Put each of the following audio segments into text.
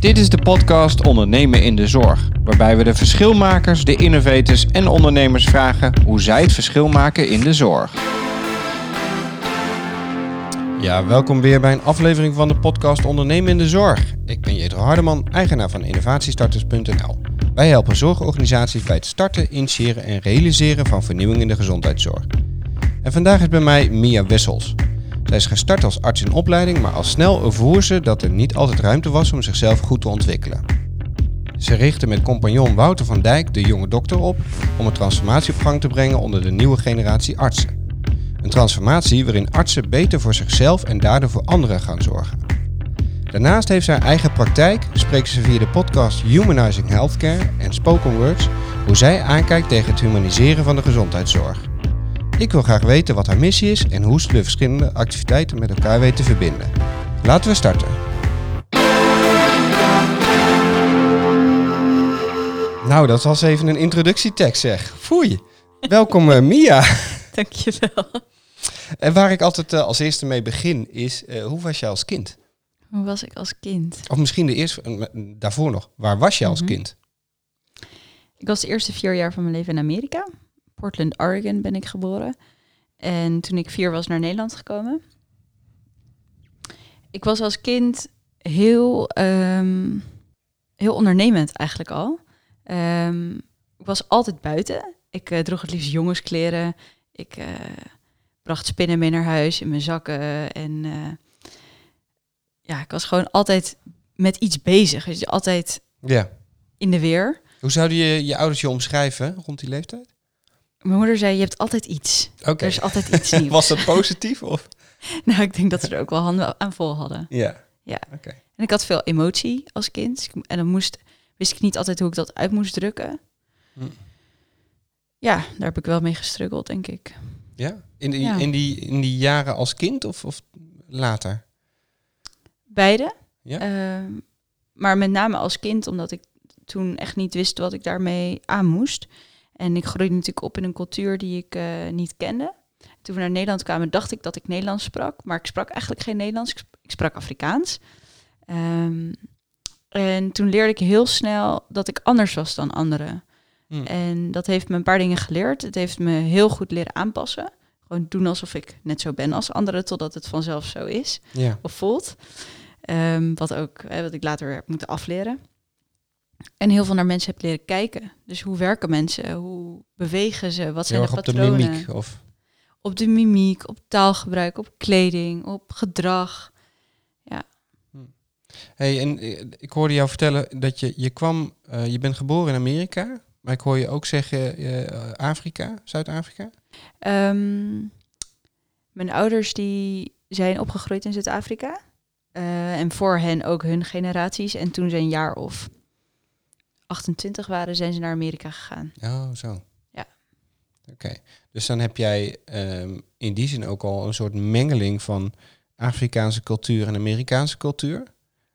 Dit is de podcast Ondernemen in de Zorg, waarbij we de verschilmakers, de innovators en ondernemers vragen hoe zij het verschil maken in de zorg. Ja, welkom weer bij een aflevering van de podcast Ondernemen in de Zorg. Ik ben Jetro Hardeman, eigenaar van innovatiestarters.nl. Wij helpen zorgorganisaties bij het starten, initiëren en realiseren van vernieuwing in de gezondheidszorg. En vandaag is bij mij Mia Wessels. Zij is gestart als arts in opleiding, maar al snel ervoer ze dat er niet altijd ruimte was om zichzelf goed te ontwikkelen. Ze richtte met compagnon Wouter van Dijk de jonge dokter op om een transformatie op gang te brengen onder de nieuwe generatie artsen. Een transformatie waarin artsen beter voor zichzelf en daardoor voor anderen gaan zorgen. Daarnaast heeft ze haar eigen praktijk, spreekt ze via de podcast Humanizing Healthcare en Spoken Words hoe zij aankijkt tegen het humaniseren van de gezondheidszorg. Ik wil graag weten wat haar missie is en hoe ze de verschillende activiteiten met elkaar weet te verbinden. Laten we starten. Nou, dat was even een introductietekst zeg. Foei. Welkom uh, Mia. Dankjewel. En waar ik altijd uh, als eerste mee begin is, uh, hoe was jij als kind? Hoe was ik als kind? Of misschien de eerste, daarvoor nog, waar was jij als mm -hmm. kind? Ik was de eerste vier jaar van mijn leven in Amerika. Portland, Oregon ben ik geboren. En toen ik vier was naar Nederland gekomen. Ik was als kind heel, um, heel ondernemend eigenlijk al. Um, ik was altijd buiten. Ik uh, droeg het liefst jongenskleren. Ik uh, bracht spinnen mee naar huis in mijn zakken. En uh, ja, ik was gewoon altijd met iets bezig. Dus altijd ja. in de weer. Hoe zouden je je ouders je omschrijven rond die leeftijd? Mijn moeder zei, je hebt altijd iets. Okay. Er is altijd iets nieuws. Was dat positief? Of? nou, ik denk dat ze er ook wel handen aan vol hadden. Ja. ja. Okay. En ik had veel emotie als kind. En dan moest, wist ik niet altijd hoe ik dat uit moest drukken. Hm. Ja, daar heb ik wel mee gestruggeld, denk ik. Ja? In die, ja. In die, in die jaren als kind of, of later? Beide. Ja? Uh, maar met name als kind, omdat ik toen echt niet wist wat ik daarmee aan moest. En ik groeide natuurlijk op in een cultuur die ik uh, niet kende. Toen we naar Nederland kwamen, dacht ik dat ik Nederlands sprak. Maar ik sprak eigenlijk geen Nederlands. Ik sprak Afrikaans. Um, en toen leerde ik heel snel dat ik anders was dan anderen. Hmm. En dat heeft me een paar dingen geleerd. Het heeft me heel goed leren aanpassen. Gewoon doen alsof ik net zo ben als anderen, totdat het vanzelf zo is of voelt. Um, wat ook, hè, wat ik later heb moeten afleren. En heel veel naar mensen heb leren kijken. Dus hoe werken mensen? Hoe bewegen ze? Wat zijn heel de patronen? op de mimiek? Of? Op de mimiek, op taalgebruik, op kleding, op gedrag. Ja. Hey, en ik hoorde jou vertellen dat je, je kwam, uh, je bent geboren in Amerika, maar ik hoor je ook zeggen uh, Afrika, Zuid-Afrika? Um, mijn ouders die zijn opgegroeid in Zuid-Afrika. Uh, en voor hen ook hun generaties. En toen ze een jaar of 28 waren, zijn ze naar Amerika gegaan. Oh, zo. Ja. Oké. Okay. Dus dan heb jij um, in die zin ook al een soort mengeling van Afrikaanse cultuur en Amerikaanse cultuur.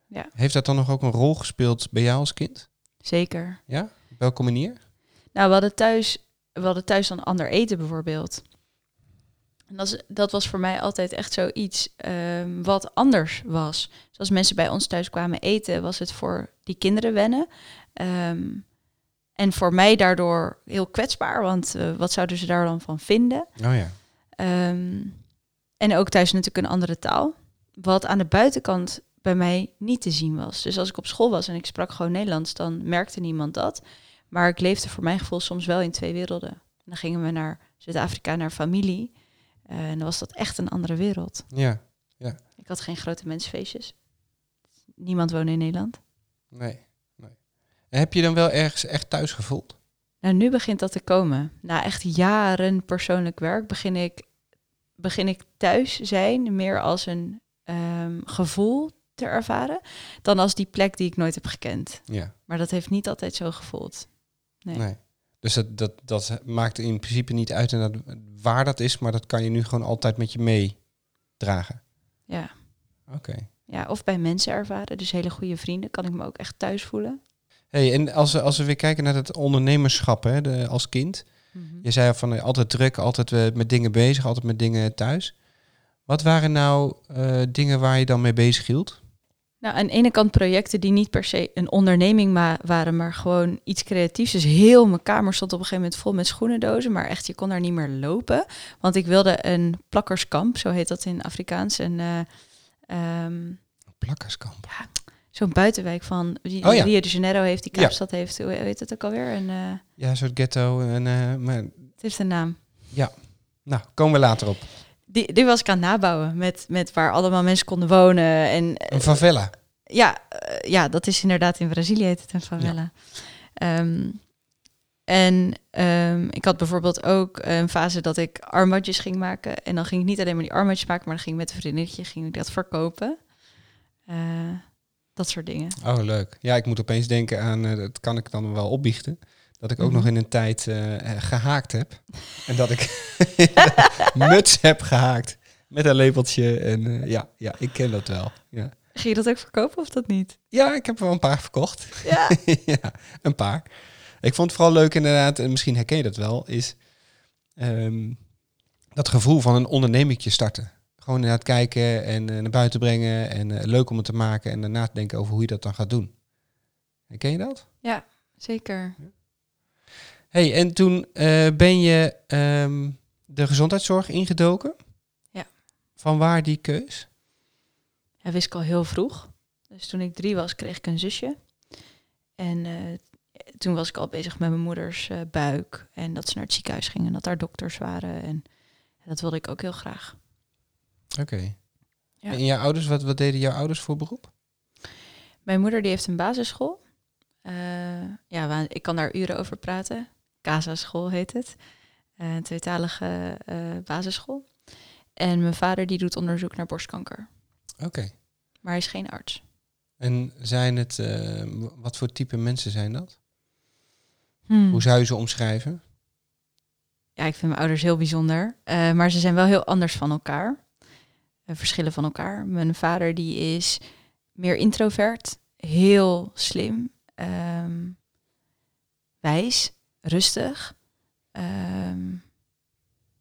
Ja. Heeft dat dan nog ook een rol gespeeld bij jou als kind? Zeker. Ja? Op welke manier? Nou, we hadden thuis, we hadden thuis dan ander eten bijvoorbeeld. En dat, is, dat was voor mij altijd echt zoiets um, wat anders was. Dus als mensen bij ons thuis kwamen eten, was het voor die kinderen wennen. Um, en voor mij daardoor heel kwetsbaar, want uh, wat zouden ze daar dan van vinden? Oh ja. Um, en ook thuis natuurlijk een andere taal, wat aan de buitenkant bij mij niet te zien was. Dus als ik op school was en ik sprak gewoon Nederlands, dan merkte niemand dat. Maar ik leefde voor mijn gevoel soms wel in twee werelden. En dan gingen we naar Zuid-Afrika, naar familie. Uh, en dan was dat echt een andere wereld. Ja, ja. Ik had geen grote mensenfeestjes. Niemand woonde in Nederland. Nee. En heb je dan wel ergens echt thuis gevoeld? Nou, nu begint dat te komen. Na echt jaren persoonlijk werk begin ik, begin ik thuis zijn meer als een um, gevoel te ervaren dan als die plek die ik nooit heb gekend. Ja. Maar dat heeft niet altijd zo gevoeld. Nee. nee. Dus dat, dat, dat maakt in principe niet uit en dat, waar dat is, maar dat kan je nu gewoon altijd met je meedragen. Ja. Oké. Okay. Ja, of bij mensen ervaren. Dus hele goede vrienden kan ik me ook echt thuis voelen. Hey, en als we, als we weer kijken naar het ondernemerschap hè, de, als kind. Mm-hmm. Je zei van uh, altijd druk, altijd uh, met dingen bezig, altijd met dingen thuis. Wat waren nou uh, dingen waar je dan mee bezig hield? Nou, aan de ene kant projecten die niet per se een onderneming ma- waren, maar gewoon iets creatiefs. Dus heel mijn kamer stond op een gegeven moment vol met schoenendozen, maar echt, je kon daar niet meer lopen. Want ik wilde een plakkerskamp, zo heet dat in Afrikaans. Een, eh, ehm, Plakkerskamp. zo'n buitenwijk van die Oh ja. Rio de Janeiro heeft, die Ja. Kaapstad heeft. Hoe heet het ook alweer? Een, eh, Ja, een soort ghetto. En, eh, maar, het heeft een naam. nou, komen we later op. Die, die was ik aan het nabouwen met, met waar allemaal mensen konden wonen. En Een favela. ja, eh, ja, dat is inderdaad in Brazilië heet het een favela. Ehm, en ehm, ik had bijvoorbeeld ook een fase dat ik armbandjes ging maken. En dan ging ik niet alleen maar die armbandjes maken, maar dan ging ik met een vriendinnetje ging ik dat verkopen. Eh, dat soort dingen. Oh, leuk. Ja, ik moet opeens denken aan, eh, dat kan ik dan wel opbiechten, dat ik ook Mhm. nog in een tijd eh, eh, gehaakt heb. en dat ik muts heb gehaakt met een lepeltje. En eh, ja, ja, ik ken dat wel. Ja. Ging je dat ook verkopen of dat niet? ja, ik heb er wel een paar verkocht. Ja. ja, een paar. Ik vond het vooral leuk inderdaad, en misschien herken je dat wel, is ehm, dat gevoel van een ondernemingje starten. Gewoon inderdaad kijken en naar buiten brengen en leuk om het te maken en daarna te denken over hoe je dat dan gaat doen. Herken je dat? Zeker. Hey, en toen eh, ben je ehm, de gezondheidszorg ingedoken? Ja. Van waar die keus? Ja, wist ik al heel vroeg. Dus toen ik drie was, kreeg ik een zusje. En eh, toen was ik al bezig met mijn moeders eh, buik. En dat ze naar het ziekenhuis gingen en dat daar dokters waren. En dat wilde ik ook heel graag. Oké. Ja. En jouw ouders, wat, wat deden jouw ouders voor beroep? Mijn moeder die heeft een basisschool. Ja, ik kan daar uren over praten. Casa school heet het. Eh, een tweetalige eh, basisschool. En mijn vader die doet onderzoek naar borstkanker. Oké. Maar hij is geen arts. En zijn het, eh, wat voor type mensen zijn dat? Hmm. Hoe zou je ze omschrijven? Ja, ik vind mijn ouders heel bijzonder. Maar ze zijn wel heel anders van elkaar. Verschillen van elkaar. Mijn vader die is meer introvert. Heel slim. ehm, wijs. Rustig. Ehm,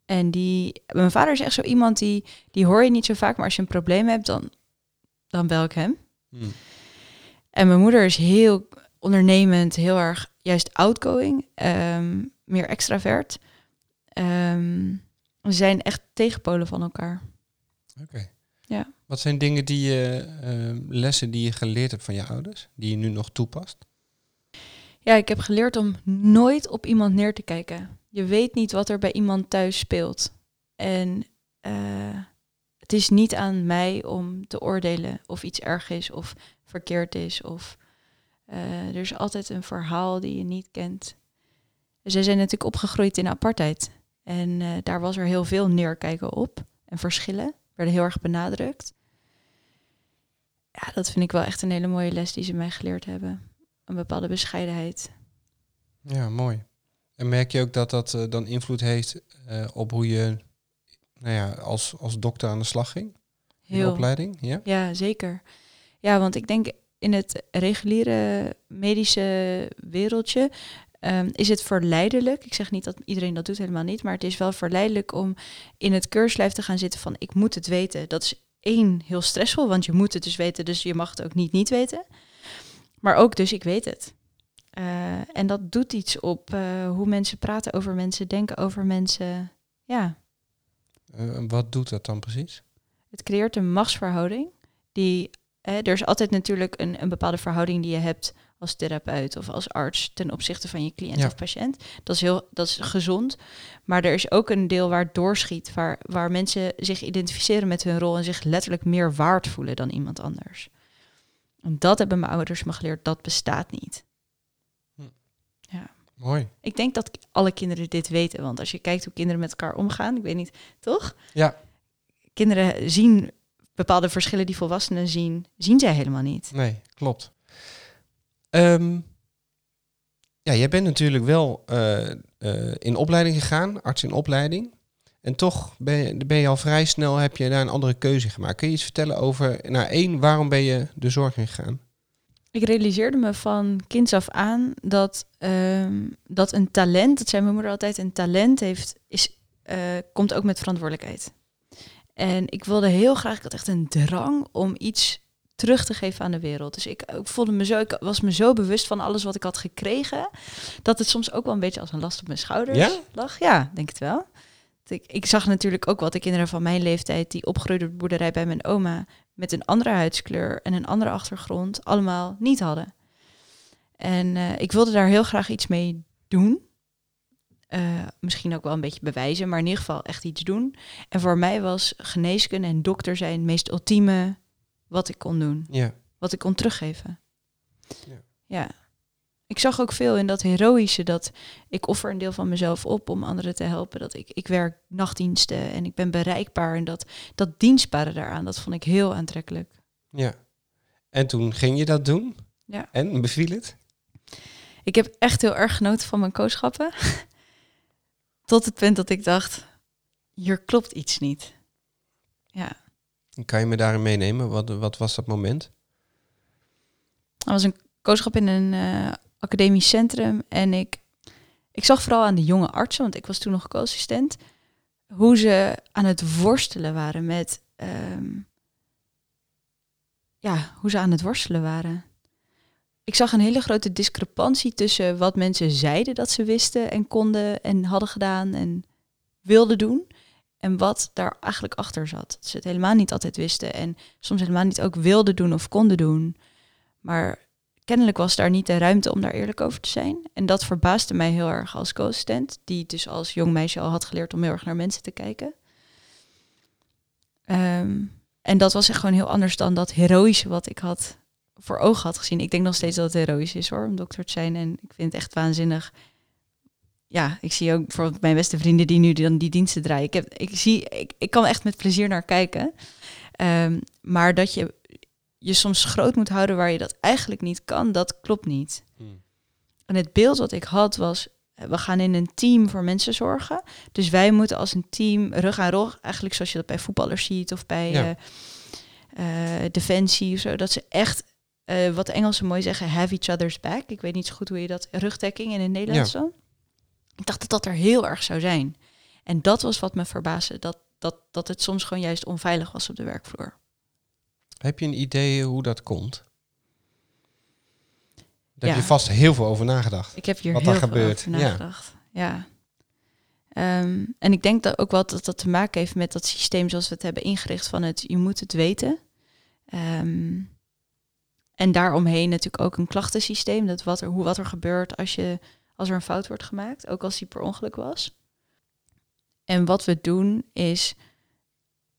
en die... Mijn vader is echt zo iemand die... Die hoor je niet zo vaak. Maar als je een probleem hebt, dan, dan bel ik hem. Hmm. En mijn moeder is heel ondernemend, heel erg juist outgoing, ehm, meer extravert. Ehm, we zijn echt tegenpolen van elkaar. Oké. Ja. Wat zijn dingen die je, lessen die je geleerd hebt van je ouders, die je nu nog toepast? Ja, ik heb geleerd om nooit op iemand neer te kijken. Je weet niet wat er bij iemand thuis speelt. En eh, het is niet aan mij om te oordelen of iets erg is of verkeerd is. Of eh, er is altijd een verhaal die je niet kent. Zij zijn natuurlijk opgegroeid in apartheid. En eh, daar was er heel veel neerkijken op. En verschillen werden heel erg benadrukt. Ja, dat vind ik wel echt een hele mooie les die ze mij geleerd hebben. Een bepaalde bescheidenheid. Ja, mooi. En merk je ook dat dat eh, dan invloed heeft eh, op hoe je nou ja, als, als dokter aan de slag ging? In de opleiding? Ja? Ja, zeker. Ja, want ik denk in het reguliere medische wereldje ehm, is het verleidelijk. Ik zeg niet dat iedereen dat doet, helemaal niet. Maar het is wel verleidelijk om in het keurslijf te gaan zitten van ik moet het weten. Dat is één, heel stressvol, want je moet het dus weten. Dus je mag het ook niet niet weten. Maar ook dus ik weet het. Eh, en dat doet iets op eh, hoe mensen praten over mensen, denken over mensen. Ja, Eh, wat doet dat dan precies? het creëert een machtsverhouding. Die, hè, er is altijd natuurlijk een, een bepaalde verhouding die je hebt als therapeut of als arts ten opzichte van je cliënt Ja. of patiënt. Dat is heel dat is gezond. Maar er is ook een deel waar het doorschiet, waar, waar mensen zich identificeren met hun rol en zich letterlijk meer waard voelen dan iemand anders. En dat hebben mijn ouders me geleerd, dat bestaat niet. Mooi. Ik denk dat alle kinderen dit weten, want als je kijkt hoe kinderen met elkaar omgaan, ik weet niet, toch? Ja. Kinderen zien bepaalde verschillen die volwassenen zien, zien zij helemaal niet. Nee, klopt. Ehm, ja, jij bent natuurlijk wel eh, eh, in opleiding gegaan, arts in opleiding. En toch ben je, ben je al vrij snel, heb je daar een andere keuze gemaakt. Kun je iets vertellen over, nou één, waarom ben je de zorg ingegaan? Ik realiseerde me van kinds af aan dat, ehm, dat een talent, dat zei mijn moeder altijd, een talent heeft, is, eh, komt ook met verantwoordelijkheid. En ik wilde heel graag, ik had echt een drang om iets terug te geven aan de wereld. Dus ik, ik voelde me zo, ik was me zo bewust van alles wat ik had gekregen, dat het soms ook wel een beetje als een last op mijn schouders Ja? lag. Ja, denk het wel. Ik, ik zag natuurlijk ook wat de kinderen van mijn leeftijd, die opgroeiden op de boerderij bij mijn oma, met een andere huidskleur en een andere achtergrond, allemaal niet hadden. En eh, ik wilde daar heel graag iets mee doen. Eh, misschien ook wel een beetje bewijzen, maar in ieder geval echt iets doen. En voor mij was geneeskunde en dokter zijn het meest ultieme wat ik kon doen. Ja. Wat ik kon teruggeven. Ja. ja. Ik zag ook veel in dat heroïsche, dat ik offer een deel van mezelf op om anderen te helpen. Dat ik, ik werk nachtdiensten en ik ben bereikbaar. En dat, dat dienstbare daaraan, dat vond ik heel aantrekkelijk. ja. En toen ging je dat doen? Ja. En beviel het? Ik heb echt heel erg genoten van mijn kooschappen. Tot het punt dat ik dacht, hier klopt iets niet. Ja, Kan je me daarin meenemen? Wat, wat was dat moment? dat was een kooschap in een eh, academisch centrum. En ik, ik zag vooral aan de jonge artsen, want ik was toen nog co-assistent, hoe ze aan het worstelen waren met... ehm, ja, hoe ze aan het worstelen waren. Ik zag een hele grote discrepantie tussen wat mensen zeiden dat ze wisten en konden en hadden gedaan en wilden doen. En wat daar eigenlijk achter zat. Ze het helemaal niet altijd wisten en soms helemaal niet ook wilden doen of konden doen. Maar kennelijk was daar niet de ruimte om daar eerlijk over te zijn. En dat verbaasde mij heel erg als co-assistent, die dus als jong meisje al had geleerd om heel erg naar mensen te kijken. Ehm, en dat was echt gewoon heel anders dan dat heroïsche wat ik had voor ogen had gezien. Ik denk nog steeds dat het heroïs is hoor, om dokter te zijn. En ik vind het echt waanzinnig. Ja, ik zie ook bijvoorbeeld mijn beste vrienden die nu dan die diensten draaien. Ik, heb, ik, zie, ik, ik kan echt met plezier naar kijken. Ehm, maar dat je je soms groot moet houden waar je dat eigenlijk niet kan, dat klopt niet. Hmm. En het beeld wat ik had was, eh, we gaan in een team voor mensen zorgen. Dus wij moeten als een team rug aan rug, eigenlijk zoals je dat bij voetballers ziet of bij Ja. eh, eh, defensie of zo, dat ze echt, wat de Engelsen mooi zeggen, have each other's back. Ik weet niet zo goed hoe je dat, rugdekking in het Nederlands dan. Ik dacht dat dat er heel erg zou zijn. En dat was wat me verbaasde, dat, dat, dat het soms gewoon juist onveilig was op de werkvloer. Heb je een idee hoe dat komt? Daar Ja. heb je vast heel veel over nagedacht. Ik heb hier Wat heel veel gebeurt, over ja. nagedacht. Ja. Ehm, en ik denk dat ook wel dat dat te maken heeft met dat systeem zoals we het hebben ingericht van het je moet het weten. Ehm, en daaromheen natuurlijk ook een klachtensysteem. Dat wat er, hoe, wat er gebeurt als, je, als er een fout wordt gemaakt, ook als die per ongeluk was. En wat we doen is,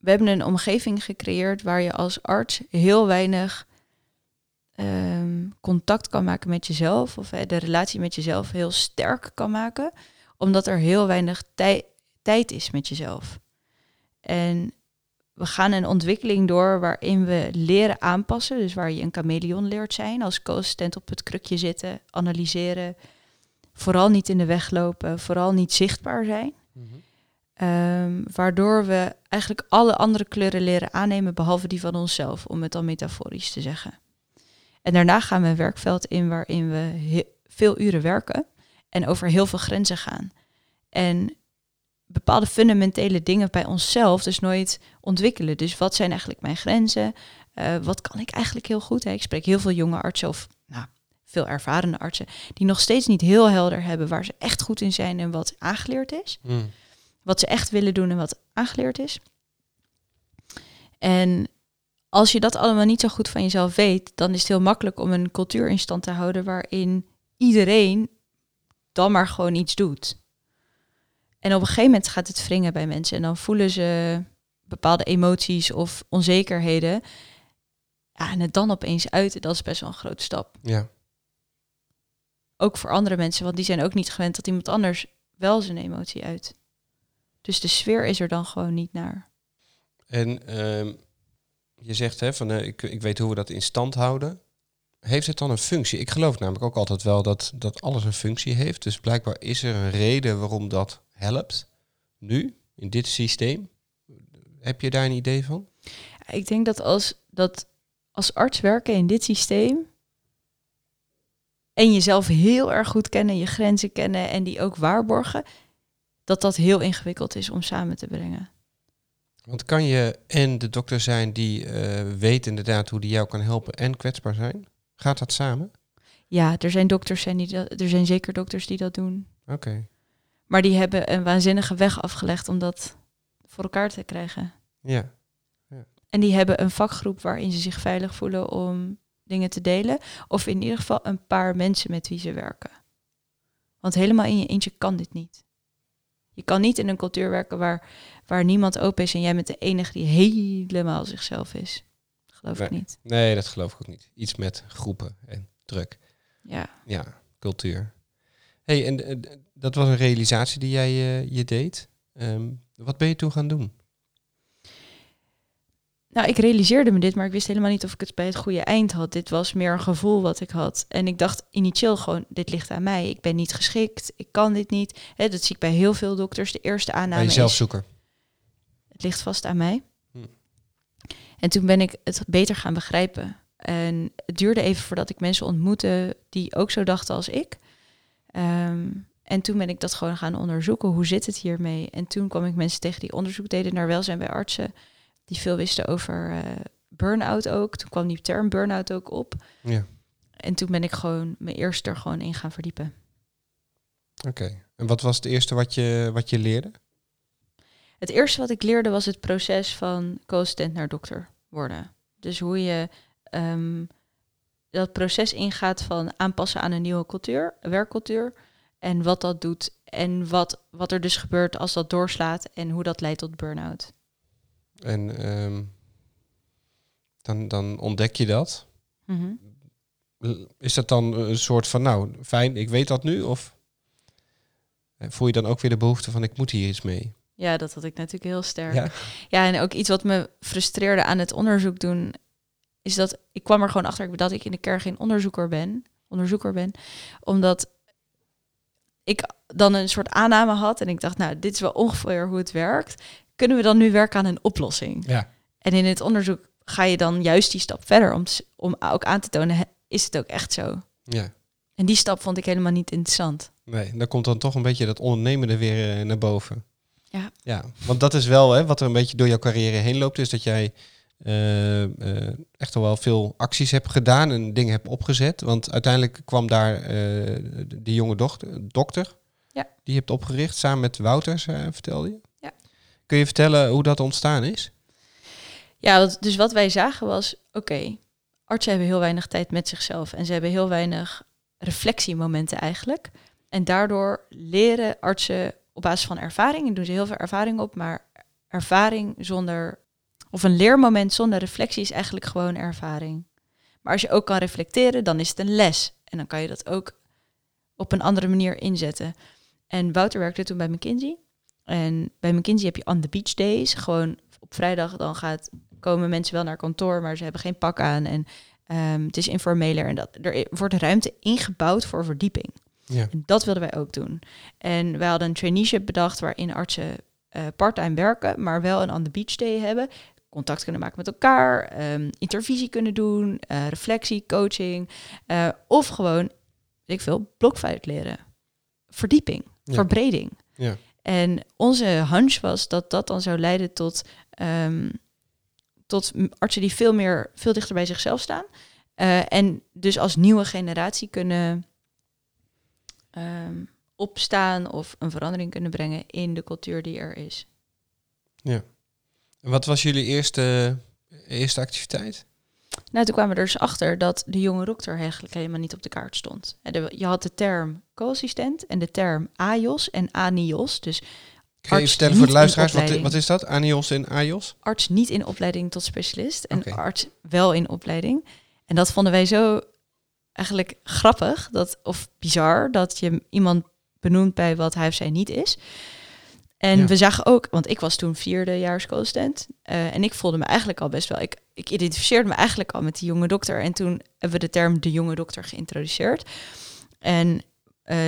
we hebben een omgeving gecreëerd waar je als arts heel weinig ehm, contact kan maken met jezelf. Of eh, de relatie met jezelf heel sterk kan maken. Omdat er heel weinig tij- tijd is met jezelf. En we gaan een ontwikkeling door waarin we leren aanpassen. Dus waar je een chameleon leert zijn. Als co-assistent op het krukje zitten, analyseren. Vooral niet in de weg lopen. Vooral niet zichtbaar zijn. Ehm, waardoor we eigenlijk alle andere kleuren leren aannemen, behalve die van onszelf, om het dan metaforisch te zeggen. En daarna gaan we een werkveld in waarin we veel uren werken en over heel veel grenzen gaan. En bepaalde fundamentele dingen bij onszelf dus nooit ontwikkelen. Dus wat zijn eigenlijk mijn grenzen? Eh, wat kan ik eigenlijk heel goed? Ik spreek heel veel jonge artsen of nou, veel ervarende artsen die nog steeds niet heel helder hebben waar ze echt goed in zijn en wat aangeleerd is Hmm. Wat ze echt willen doen en wat aangeleerd is. En als je dat allemaal niet zo goed van jezelf weet, dan is het heel makkelijk om een cultuur in stand te houden waarin iedereen dan maar gewoon iets doet. En op een gegeven moment gaat het wringen bij mensen en dan voelen ze bepaalde emoties of onzekerheden. Ja, en het dan opeens uiten, dat is best wel een grote stap. Ja. Ook voor andere mensen, want die zijn ook niet gewend dat iemand anders wel zijn emotie uit. Dus de sfeer is er dan gewoon niet naar. En ehm, je zegt, hè, van, eh, ik, ik weet hoe we dat in stand houden. Heeft het dan een functie? Ik geloof namelijk ook altijd wel dat, dat alles een functie heeft. Dus blijkbaar is er een reden waarom dat helpt. Nu, in dit systeem. Heb je daar een idee van? Ik denk dat als, dat als arts werken in dit systeem en jezelf heel erg goed kennen, je grenzen kennen en die ook waarborgen, dat dat heel ingewikkeld is om samen te brengen. Want kan je en de dokter zijn die eh, weet inderdaad hoe die jou kan helpen en kwetsbaar zijn? Gaat dat samen? Ja, er zijn dokters zijn die dat, er zijn zeker dokters die dat doen. Oké. Maar die hebben een waanzinnige weg afgelegd om dat voor elkaar te krijgen. Ja. En die hebben een vakgroep waarin ze zich veilig voelen om dingen te delen. Of in ieder geval een paar mensen met wie ze werken. Want helemaal in je eentje kan dit niet. Je kan niet in een cultuur werken waar, waar niemand open is en jij bent de enige die helemaal zichzelf is. Geloof ik niet. Nee, dat geloof ik ook niet. Iets met groepen en druk. Ja. Ja, cultuur. hey, en eh, dat was een realisatie die jij eh, je deed. Ehm, wat ben je toen gaan doen? Nou, ik realiseerde me dit, maar ik wist helemaal niet of ik het bij het goede eind had. Dit was meer een gevoel wat ik had. En ik dacht initieel gewoon, dit ligt aan mij. Ik ben niet geschikt, ik kan dit niet. Dat zie ik bij heel veel dokters. De eerste Bij aanname jezelf is, zoeken. het ligt vast aan mij. Hm. En toen ben ik het beter gaan begrijpen. En het duurde even voordat ik mensen ontmoette die ook zo dachten als ik. Ehm, en toen ben ik dat gewoon gaan onderzoeken. Hoe zit het hiermee? En toen kwam ik mensen tegen die onderzoek deden naar welzijn bij artsen. Die veel wisten over eh burn-out ook. Toen kwam die term burn-out ook op. Ja, En toen ben ik gewoon me eerst er gewoon in gaan verdiepen. oké. En wat was het eerste wat je, wat je leerde? Het eerste wat ik leerde was het proces van co-assistent naar dokter worden. Dus hoe je ehm, dat proces ingaat van aanpassen aan een nieuwe cultuur, werkcultuur. En wat dat doet en wat, wat er dus gebeurt als dat doorslaat en hoe dat leidt tot burn-out. En ehm, dan, dan ontdek je dat. Mhm. Is dat dan een soort van, nou, fijn, ik weet dat nu? Of voel je dan ook weer de behoefte van, ik moet hier iets mee? Ja, dat had ik natuurlijk heel sterk. Ja? Ja, en ook iets wat me frustreerde aan het onderzoek doen, is dat ik kwam er gewoon achter dat ik in de kern geen onderzoeker ben, onderzoeker ben, omdat ik dan een soort aanname had en ik dacht, nou, dit is wel ongeveer hoe het werkt. Kunnen we dan nu werken aan een oplossing? Ja. En in het onderzoek ga je dan juist die stap verder om, om ook aan te tonen, is het ook echt zo? Ja. En die stap vond ik helemaal niet interessant. Nee, dan komt dan toch een beetje dat ondernemende weer eh, naar boven. Ja. Ja, want dat is wel hè, wat er een beetje door jouw carrière heen loopt, is dat jij eh, eh, echt al wel veel acties hebt gedaan en dingen hebt opgezet. Want uiteindelijk kwam daar de jonge dochter, dokter, Ja. die je hebt opgericht samen met Wouters, vertelde je. Kun je vertellen hoe dat ontstaan is? Ja, dus wat wij zagen was, oké, artsen hebben heel weinig tijd met zichzelf en ze hebben heel weinig reflectiemomenten eigenlijk. En daardoor leren artsen op basis van ervaring, en doen ze heel veel ervaring op, maar ervaring zonder, of een leermoment zonder reflectie is eigenlijk gewoon ervaring. Maar als je ook kan reflecteren, dan is het een les. En dan kan je dat ook op een andere manier inzetten. En Wouter werkte toen bij McKinsey. En bij McKinsey heb je on the beach days. Gewoon op vrijdag dan gaat, komen mensen wel naar kantoor, maar ze hebben geen pak aan. En ehm, het is informeler. En dat, er wordt ruimte ingebouwd voor verdieping. Ja. En dat wilden wij ook doen. En wij hadden een traineeship bedacht waarin artsen eh parttime werken, maar wel een on the beach day hebben. Contact kunnen maken met elkaar, ehm, intervisie kunnen doen, eh, reflectie, coaching. eh, of gewoon, weet ik veel, blokfluit leren. Verdieping, Ja. verbreding. Ja. En onze hunch was dat dat dan zou leiden tot, ehm, tot artsen die veel meer, veel dichter bij zichzelf staan. Eh, en dus als nieuwe generatie kunnen ehm, opstaan of een verandering kunnen brengen in de cultuur die er is. En wat was jullie eerste, eerste activiteit? Nou, toen kwamen we er dus achter dat de jonge dokter eigenlijk helemaal niet op de kaart stond. Je had de term co-assistent en de term AJOS en ANIOS. Dus Kun je vertellen voor de luisteraars, wat, is dat? Anios en AJOS? arts niet in opleiding tot specialist en arts wel in opleiding. En dat vonden wij zo eigenlijk grappig dat, of bizar dat je iemand benoemt bij wat hij of zij niet is. En Ja. we zagen ook, want ik was toen vierdejaars co-assistent eh, en ik voelde me eigenlijk al best wel, ik, ik identificeerde me eigenlijk al met die jonge dokter. En toen hebben we de term de jonge dokter geïntroduceerd. En eh,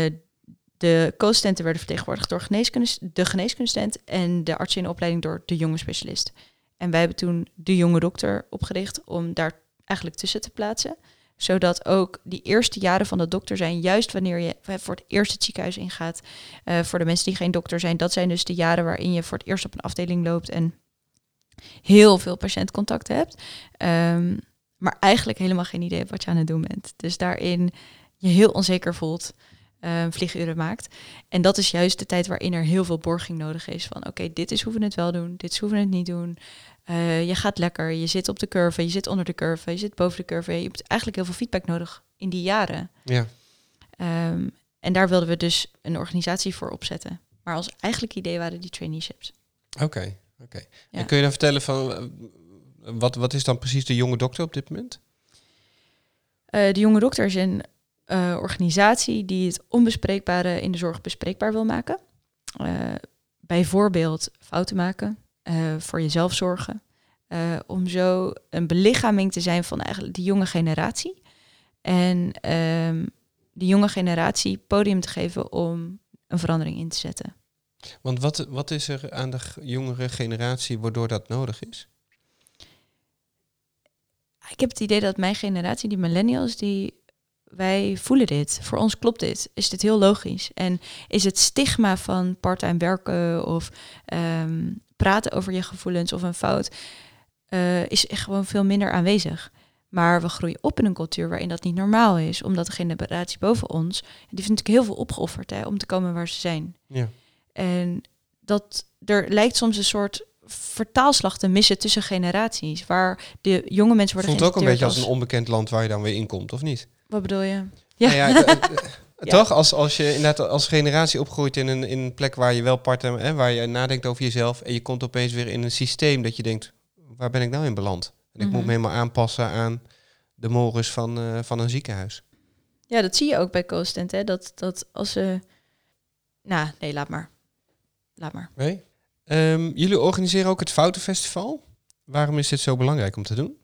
de co-assistenten werden vertegenwoordigd door geneeskunde, de geneeskundestent en de arts in de opleiding door de jonge specialist. En wij hebben toen de jonge dokter opgericht om daar eigenlijk tussen te plaatsen. Zodat ook die eerste jaren van de dokter zijn, juist wanneer je voor het eerst het ziekenhuis ingaat. eh, voor de mensen die geen dokter zijn, dat zijn dus de jaren waarin je voor het eerst op een afdeling loopt en heel veel patiëntcontact hebt, ehm, maar eigenlijk helemaal geen idee wat je aan het doen bent. Dus daarin je heel onzeker voelt, uh, vlieguren maakt. En dat is juist de tijd waarin er heel veel borging nodig is. Van oké, dit is hoe we het wel doen, dit is hoe we het niet doen. Uh, je gaat lekker, je zit op de curve, je zit onder de curve, je zit boven de curve. Je hebt eigenlijk heel veel feedback nodig in die jaren. Ja. Um, en daar wilden we dus een organisatie voor opzetten. Maar ons eigenlijk idee waren die traineeships. Oké, oké. En kun je dan vertellen van uh, wat, wat is dan precies de jonge dokter op dit moment? Uh, de jonge dokter is een uh, organisatie die het onbespreekbare in de zorg bespreekbaar wil maken. Uh, bijvoorbeeld fouten maken, uh, voor jezelf zorgen. om zo een belichaming te zijn van eigenlijk die jonge generatie. En um, die jonge generatie podium te geven om een verandering in te zetten. Want wat, wat is er aan de jongere generatie waardoor dat nodig is? Ik heb het idee dat mijn generatie, die millennials, die wij voelen dit. Voor ons klopt dit. Is dit heel logisch? En is het stigma van parttime werken of um, praten over je gevoelens of een fout, uh, is echt gewoon veel minder aanwezig. Maar we groeien op in een cultuur waarin dat niet normaal is, omdat de generatie boven ons, die heeft natuurlijk heel veel opgeofferd hè, om te komen waar ze zijn. Ja. En dat er lijkt soms een soort vertaalslag te missen tussen generaties, waar de jonge mensen worden. Voelt ook een beetje als een onbekend land waar je dan weer in komt, of niet? Wat bedoel je? Ja, nou ja, toch? Als, als je inderdaad als generatie opgroeit in een, in een plek waar je wel partner, hè, waar je nadenkt over jezelf en je komt opeens weer in een systeem dat je denkt, waar ben ik nou in beland? En ik moet Mhm. me helemaal aanpassen aan de morus van, uh, van een ziekenhuis. Ja, dat zie je ook bij CoStent, hè? Dat, dat als ze... Nou, nee, laat maar. Laat maar. Nee? Um, jullie organiseren ook het Foutenfestival. Waarom is dit zo belangrijk om te doen?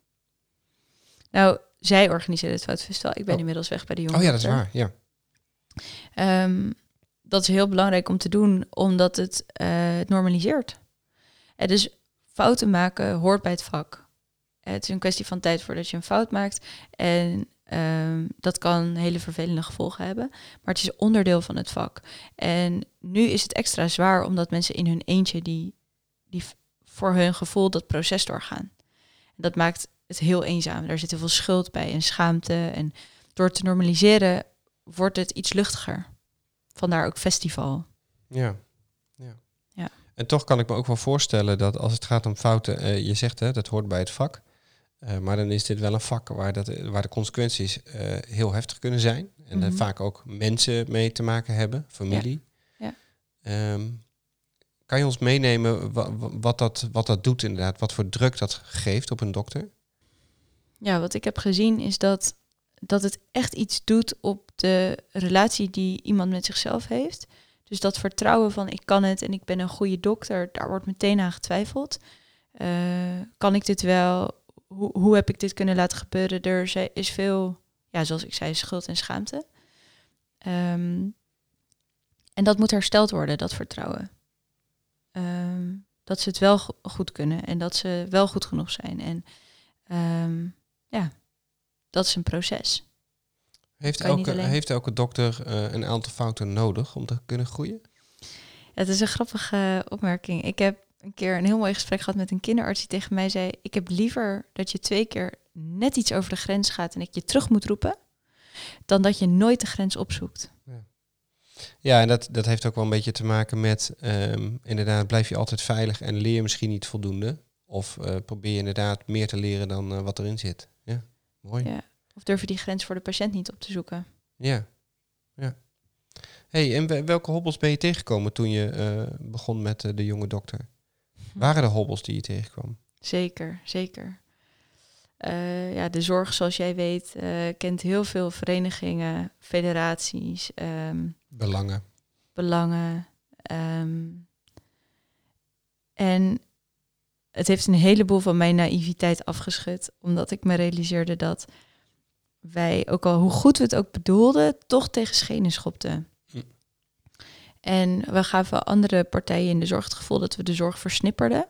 Nou, zij organiseren het Foutenfestival. Ik ben oh. inmiddels weg bij de jongen. Oh ja, dat is waar, ja. Um, dat is heel belangrijk om te doen, omdat het, het normaliseert. Dus fouten maken hoort bij het vak. Het is een kwestie van tijd voordat je een fout maakt. En um, dat kan hele vervelende gevolgen hebben. Maar het is onderdeel van het vak. En nu is het extra zwaar omdat mensen in hun eentje die, die voor hun gevoel dat proces doorgaan. En dat maakt het heel eenzaam. Daar zit heel veel schuld bij en schaamte. En door te normaliseren wordt het iets luchtiger. Vandaar ook festival. Ja. ja. ja. En toch kan ik me ook wel voorstellen dat als het gaat om fouten, uh, je zegt hè, dat hoort bij het vak. Uh, maar dan is dit wel een vak waar, dat, waar de consequenties uh, heel heftig kunnen zijn. En mm -hmm. vaak ook mensen mee te maken hebben, familie. Ja. Ja. Um, kan je ons meenemen wat, wat, dat, wat dat doet inderdaad? Wat voor druk dat geeft op een dokter? Ja, wat ik heb gezien is dat, dat het echt iets doet op de relatie die iemand met zichzelf heeft. Dus dat vertrouwen van ik kan het en ik ben een goede dokter, daar wordt meteen aan getwijfeld. Uh, kan ik dit wel? Hoe, hoe heb ik dit kunnen laten gebeuren? Er is veel, ja, zoals ik zei, schuld en schaamte. Um, en dat moet hersteld worden, dat vertrouwen. Um, dat ze het wel go goed kunnen en dat ze wel goed genoeg zijn. En um, ja, dat is een proces. Heeft elke, heeft elke dokter uh, een aantal fouten nodig om te kunnen groeien? Het is een grappige opmerking. Ik heb een keer een heel mooi gesprek gehad met een kinderarts die tegen mij zei: Ik heb liever dat je twee keer net iets over de grens gaat en ik je terug moet roepen, dan dat je nooit de grens opzoekt. Ja, ja en dat, dat heeft ook wel een beetje te maken met: um, inderdaad, blijf je altijd veilig en leer je misschien niet voldoende. Of uh, probeer je inderdaad meer te leren dan uh, wat erin zit. Mooi. Ja. Of durf je die grens voor de patiënt niet op te zoeken? Ja, ja. hey, en welke hobbels ben je tegengekomen toen je uh, begon met uh, de jonge dokter? Hm. Waren er hobbels die je tegenkwam? Zeker, zeker. Uh, ja, de zorg, zoals jij weet, kent heel veel verenigingen, federaties. Um, belangen. Belangen. Um, en het heeft een heleboel van mijn naïviteit afgeschud, omdat ik me realiseerde dat wij, ook al hoe goed we het ook bedoelden, toch tegen schenen schopten. Hm. En we gaven andere partijen in de zorg het gevoel dat we de zorg versnipperden.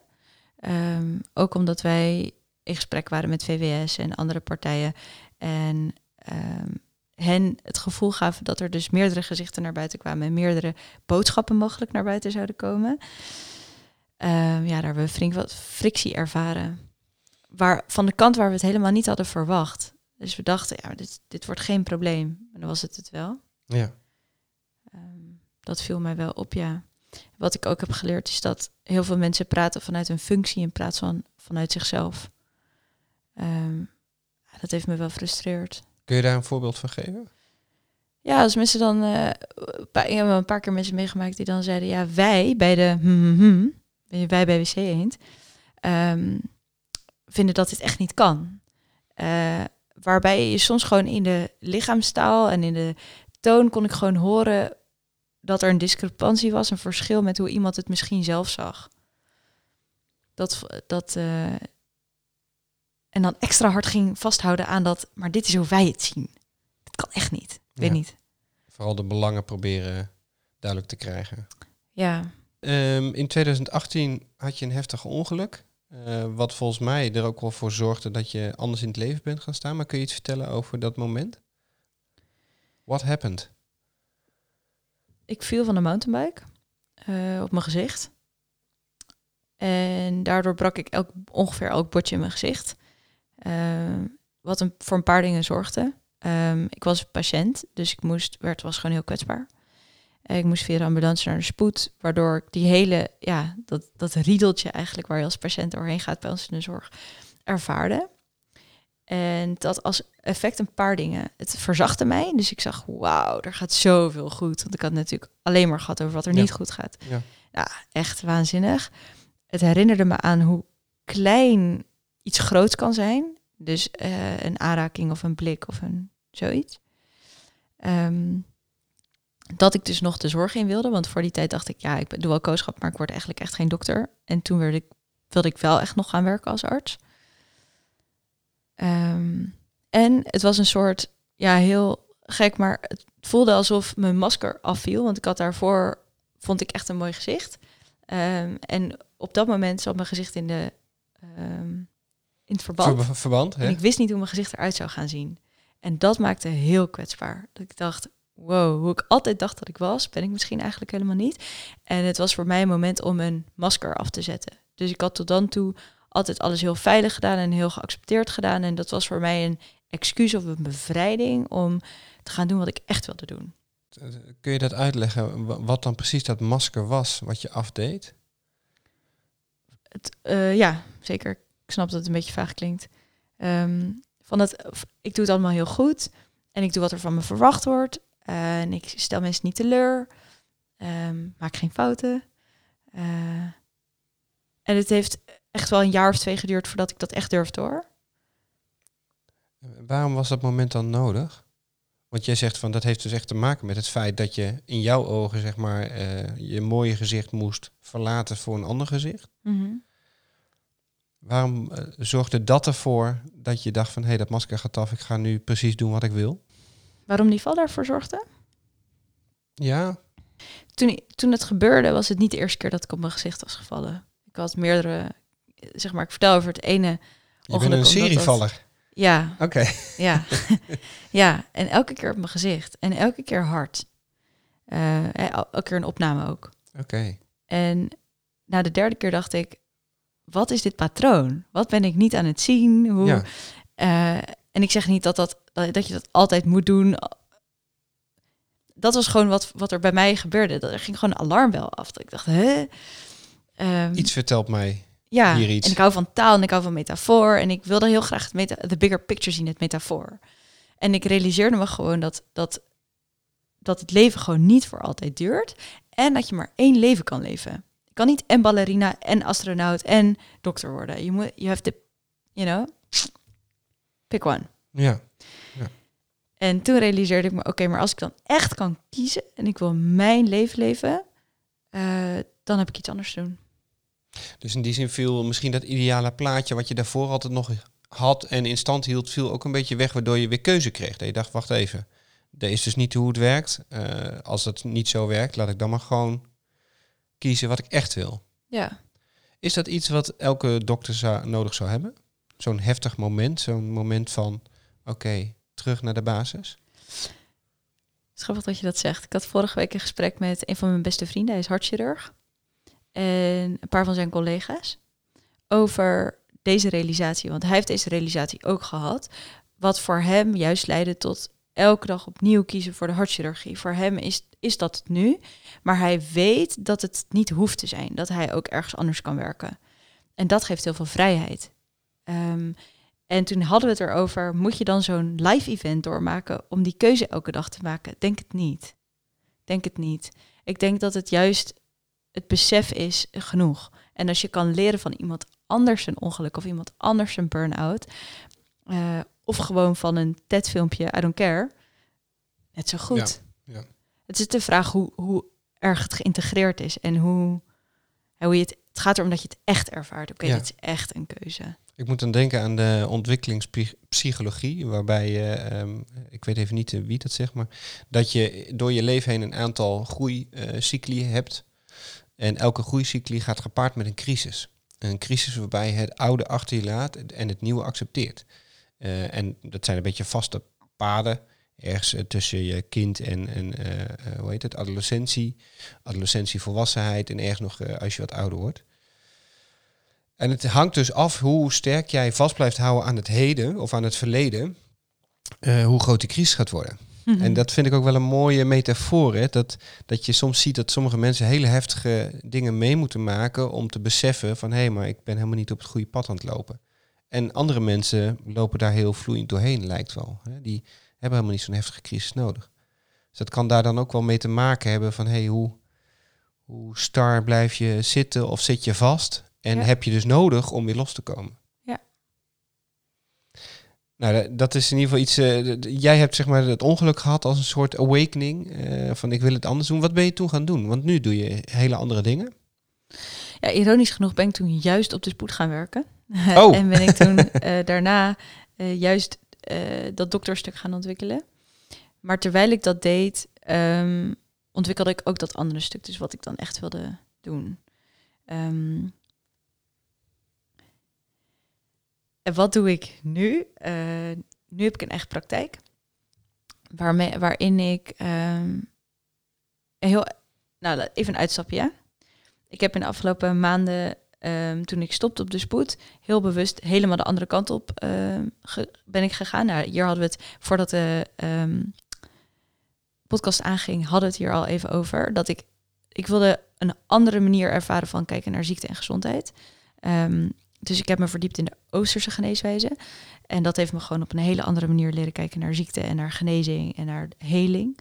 Um, ook omdat wij in gesprek waren met VWS en andere partijen. En um, hen het gevoel gaven dat er dus meerdere gezichten naar buiten kwamen en meerdere boodschappen mogelijk naar buiten zouden komen. Ehm, ja, daar hebben we flink wat frictie ervaren. Waar, van de kant waar we het helemaal niet hadden verwacht. Dus we dachten, ja, dit, dit wordt geen probleem. Maar dan was het het wel. Ja. Ehm, dat viel mij wel op, ja. Wat ik ook heb geleerd is dat heel veel mensen praten vanuit een functie in plaats van vanuit zichzelf. Ehm, dat heeft me wel frustreerd. Kun je daar een voorbeeld van geven? Ja, als mensen dan, uh, ik heb een paar keer mensen meegemaakt die dan zeiden, ja, wij bij de, hmm, hmm, wij bij WC Eend, um, vinden dat dit echt niet kan. Uh, waarbij je soms gewoon in de lichaamstaal en in de toon kon ik gewoon horen dat er een discrepantie was, een verschil met hoe iemand het misschien zelf zag. Dat, dat uh, en dan extra hard ging vasthouden aan dat, maar dit is hoe wij het zien. Het kan echt niet. Ik weet niet. Vooral de belangen proberen duidelijk te krijgen. Ja. Um, in 2018 had je een heftig ongeluk. Uh, wat volgens mij er ook wel voor zorgde dat je anders in het leven bent gaan staan. Maar kun je iets vertellen over dat moment? What happened? Ik viel van de mountainbike uh, op mijn gezicht. En daardoor brak ik elk, ongeveer elk botje in mijn gezicht. Uh, wat een, voor een paar dingen zorgde. Um, ik was patiënt, dus ik moest, werd, was gewoon heel kwetsbaar. Uh, ik moest via de ambulance naar de spoed, waardoor ik die hele, ja, dat, dat riedeltje eigenlijk waar je als patiënt doorheen gaat bij ons in de zorg, ervaarde. En dat als effect een paar dingen. Het verzachtte mij, dus ik zag, wauw, er gaat zoveel goed. Want ik had natuurlijk alleen maar gehad over wat er Ja. niet goed gaat. Ja. Ja, echt waanzinnig. Het herinnerde me aan hoe klein iets groots kan zijn. Dus eh, een aanraking of een blik of een zoiets. Ehm, dat ik dus nog de zorg in wilde. Want voor die tijd dacht ik, ja, ik doe wel kooschap, maar ik word eigenlijk echt geen dokter. En toen werd ik, wilde ik wel echt nog gaan werken als arts. Ehm, en het was een soort, ja, heel gek, maar het voelde alsof mijn masker afviel. Want ik had daarvoor, vond ik echt een mooi gezicht. Ehm, en op dat moment zat mijn gezicht in, de, ehm, in het verband. Ver- verband, hè? En ik wist niet hoe mijn gezicht eruit zou gaan zien. En dat maakte heel kwetsbaar. Dat ik dacht, wow, hoe ik altijd dacht dat ik was, ben ik misschien eigenlijk helemaal niet. En het was voor mij een moment om een masker af te zetten. Dus ik had tot dan toe altijd alles heel veilig gedaan en heel geaccepteerd gedaan. En dat was voor mij een excuus of een bevrijding om te gaan doen wat ik echt wilde doen. Kun je dat uitleggen, wa- wat dan precies dat masker was wat je afdeed? Het, eh, ja, zeker. Ik snap dat het een beetje vaag klinkt. Ehm, van het, ik doe het allemaal heel goed en ik doe wat er van me verwacht wordt. En ik stel mensen niet teleur. Ehm, maak geen fouten. Eh, en het heeft echt wel een jaar of twee geduurd voordat ik dat echt durfde hoor. Waarom was dat moment dan nodig? Want jij zegt van dat heeft dus echt te maken met het feit dat je in jouw ogen zeg maar eh, je mooie gezicht moest verlaten voor een ander gezicht. Waarom eh, zorgde dat ervoor dat je dacht van hé hey, dat masker gaat af, ik ga nu precies doen wat ik wil? Waarom die val daarvoor zorgde? Ja, Toen, toen het gebeurde was het niet de eerste keer dat ik op mijn gezicht was gevallen. Ik had meerdere, zeg maar, ik vertel over het ene. je bent een dat- serievaller. Ja, Oké. Ja, ja, en elke keer op mijn gezicht en elke keer hard. Eh, eh, el- elke keer een opname ook. Oké. En na de derde keer dacht ik, wat is dit patroon? Wat ben ik niet aan het zien? Hoe, Ja. Eh, en ik zeg niet dat, dat, dat dat je dat altijd moet doen. Dat was gewoon wat, wat er bij mij gebeurde. Dat er ging gewoon een alarmbel af. Dat ik dacht, hè? Ehm, Iets vertelt mij. ja, hier iets. en ik hou van taal en ik hou van metafoor. En ik wilde heel graag het meta de bigger picture zien, het metafoor. En ik realiseerde me gewoon dat, dat, dat het leven gewoon niet voor altijd duurt. En dat je maar één leven kan leven. Je kan niet en ballerina en astronaut en dokter worden. Je moet, you have to, you know, pick one. Ja. En toen realiseerde ik me, oké, maar als ik dan echt kan kiezen en ik wil mijn leven leven, eh, dan heb ik iets anders te doen. Dus in die zin viel misschien dat ideale plaatje wat je daarvoor altijd nog had en in stand hield, viel ook een beetje weg, waardoor je weer keuze kreeg. Dat je dacht, wacht even, dat is dus niet hoe het werkt. Eh, als het niet zo werkt, laat ik dan maar gewoon kiezen wat ik echt wil. Ja. Is dat iets wat elke dokter zou, nodig zou hebben? Zo'n heftig moment, zo'n moment van, oké, terug naar de basis? Schappig dat je dat zegt. Ik had vorige week een gesprek met een van mijn beste vrienden. Hij is hartchirurg. en een paar van zijn collega's over deze realisatie. Want hij heeft deze realisatie ook gehad. Wat voor hem juist leidde tot elke dag opnieuw kiezen voor de hartchirurgie. Voor hem is, is dat het nu. Maar hij weet dat het niet hoeft te zijn. Dat hij ook ergens anders kan werken. En dat geeft heel veel vrijheid. Ehm, en toen hadden we het erover, moet je dan zo'n live event doormaken om die keuze elke dag te maken? Denk het niet. Denk het niet. Ik denk dat het juist het besef is genoeg. En als je kan leren van iemand anders een ongeluk of iemand anders een burn-out, uh, of gewoon van een TED-filmpje, I don't care, net zo goed. Ja, ja. Het is de vraag hoe, hoe erg het geïntegreerd is en hoe, hoe je het... Het gaat erom dat je het echt ervaart. Oké, okay, dit is echt een keuze. Ik moet dan denken aan de ontwikkelingspsychologie, waarbij je, ehm, ik weet even niet wie dat zegt, maar dat je door je leven heen een aantal groeicycli hebt. En elke groeicycli gaat gepaard met een crisis. Een crisis waarbij je het oude achter je laat en het nieuwe accepteert. Uh, en dat zijn een beetje vaste paden ergens uh, tussen je kind en, hoe heet het, adolescentie, adolescentie, volwassenheid en ergens nog als je wat ouder wordt. En het hangt dus af hoe sterk jij vast blijft houden aan het heden of aan het verleden, hoe groot die crisis gaat worden. Mhm. En dat vind ik ook wel een mooie metafoor. Hè? Dat, dat je soms ziet dat sommige mensen hele heftige dingen mee moeten maken om te beseffen van hé, hey, maar ik ben helemaal niet op het goede pad aan het lopen. En andere mensen lopen daar heel vloeiend doorheen, lijkt wel. Hè? Die hebben helemaal niet zo'n heftige crisis nodig. Dus dat kan daar dan ook wel mee te maken hebben van hé, hey, hoe, hoe star blijf je zitten of zit je vast? En heb je dus nodig om weer los te komen. Ja. Nou, dat is in ieder geval iets. Uh, jij hebt zeg maar het ongeluk gehad als een soort awakening. Uh, van ik wil het anders doen. Wat ben je toen gaan doen? Want nu doe je hele andere dingen. Ja, ironisch genoeg ben ik toen juist op de spoed gaan werken. Oh. en ben ik toen uh, daarna juist dat dokterstuk gaan ontwikkelen. Maar terwijl ik dat deed, um, ontwikkelde ik ook dat andere stuk. Dus wat ik dan echt wilde doen. Um, En wat doe ik nu? Uh, nu heb ik een echt praktijk. Waarmee, waarin ik um, heel. Nou, even een uitstapje. Ja? Ik heb in de afgelopen maanden, um, toen ik stopte op de spoed, heel bewust helemaal de andere kant op uh, ben ik gegaan. Nou, hier hadden we het voordat de podcast aanging, hadden we het hier al even over. Dat ik, ik wilde een andere manier ervaren van kijken naar ziekte en gezondheid. Dus ik heb me verdiept in de Oosterse geneeswijze. En dat heeft me gewoon op een hele andere manier leren kijken naar ziekte en naar genezing en naar heling.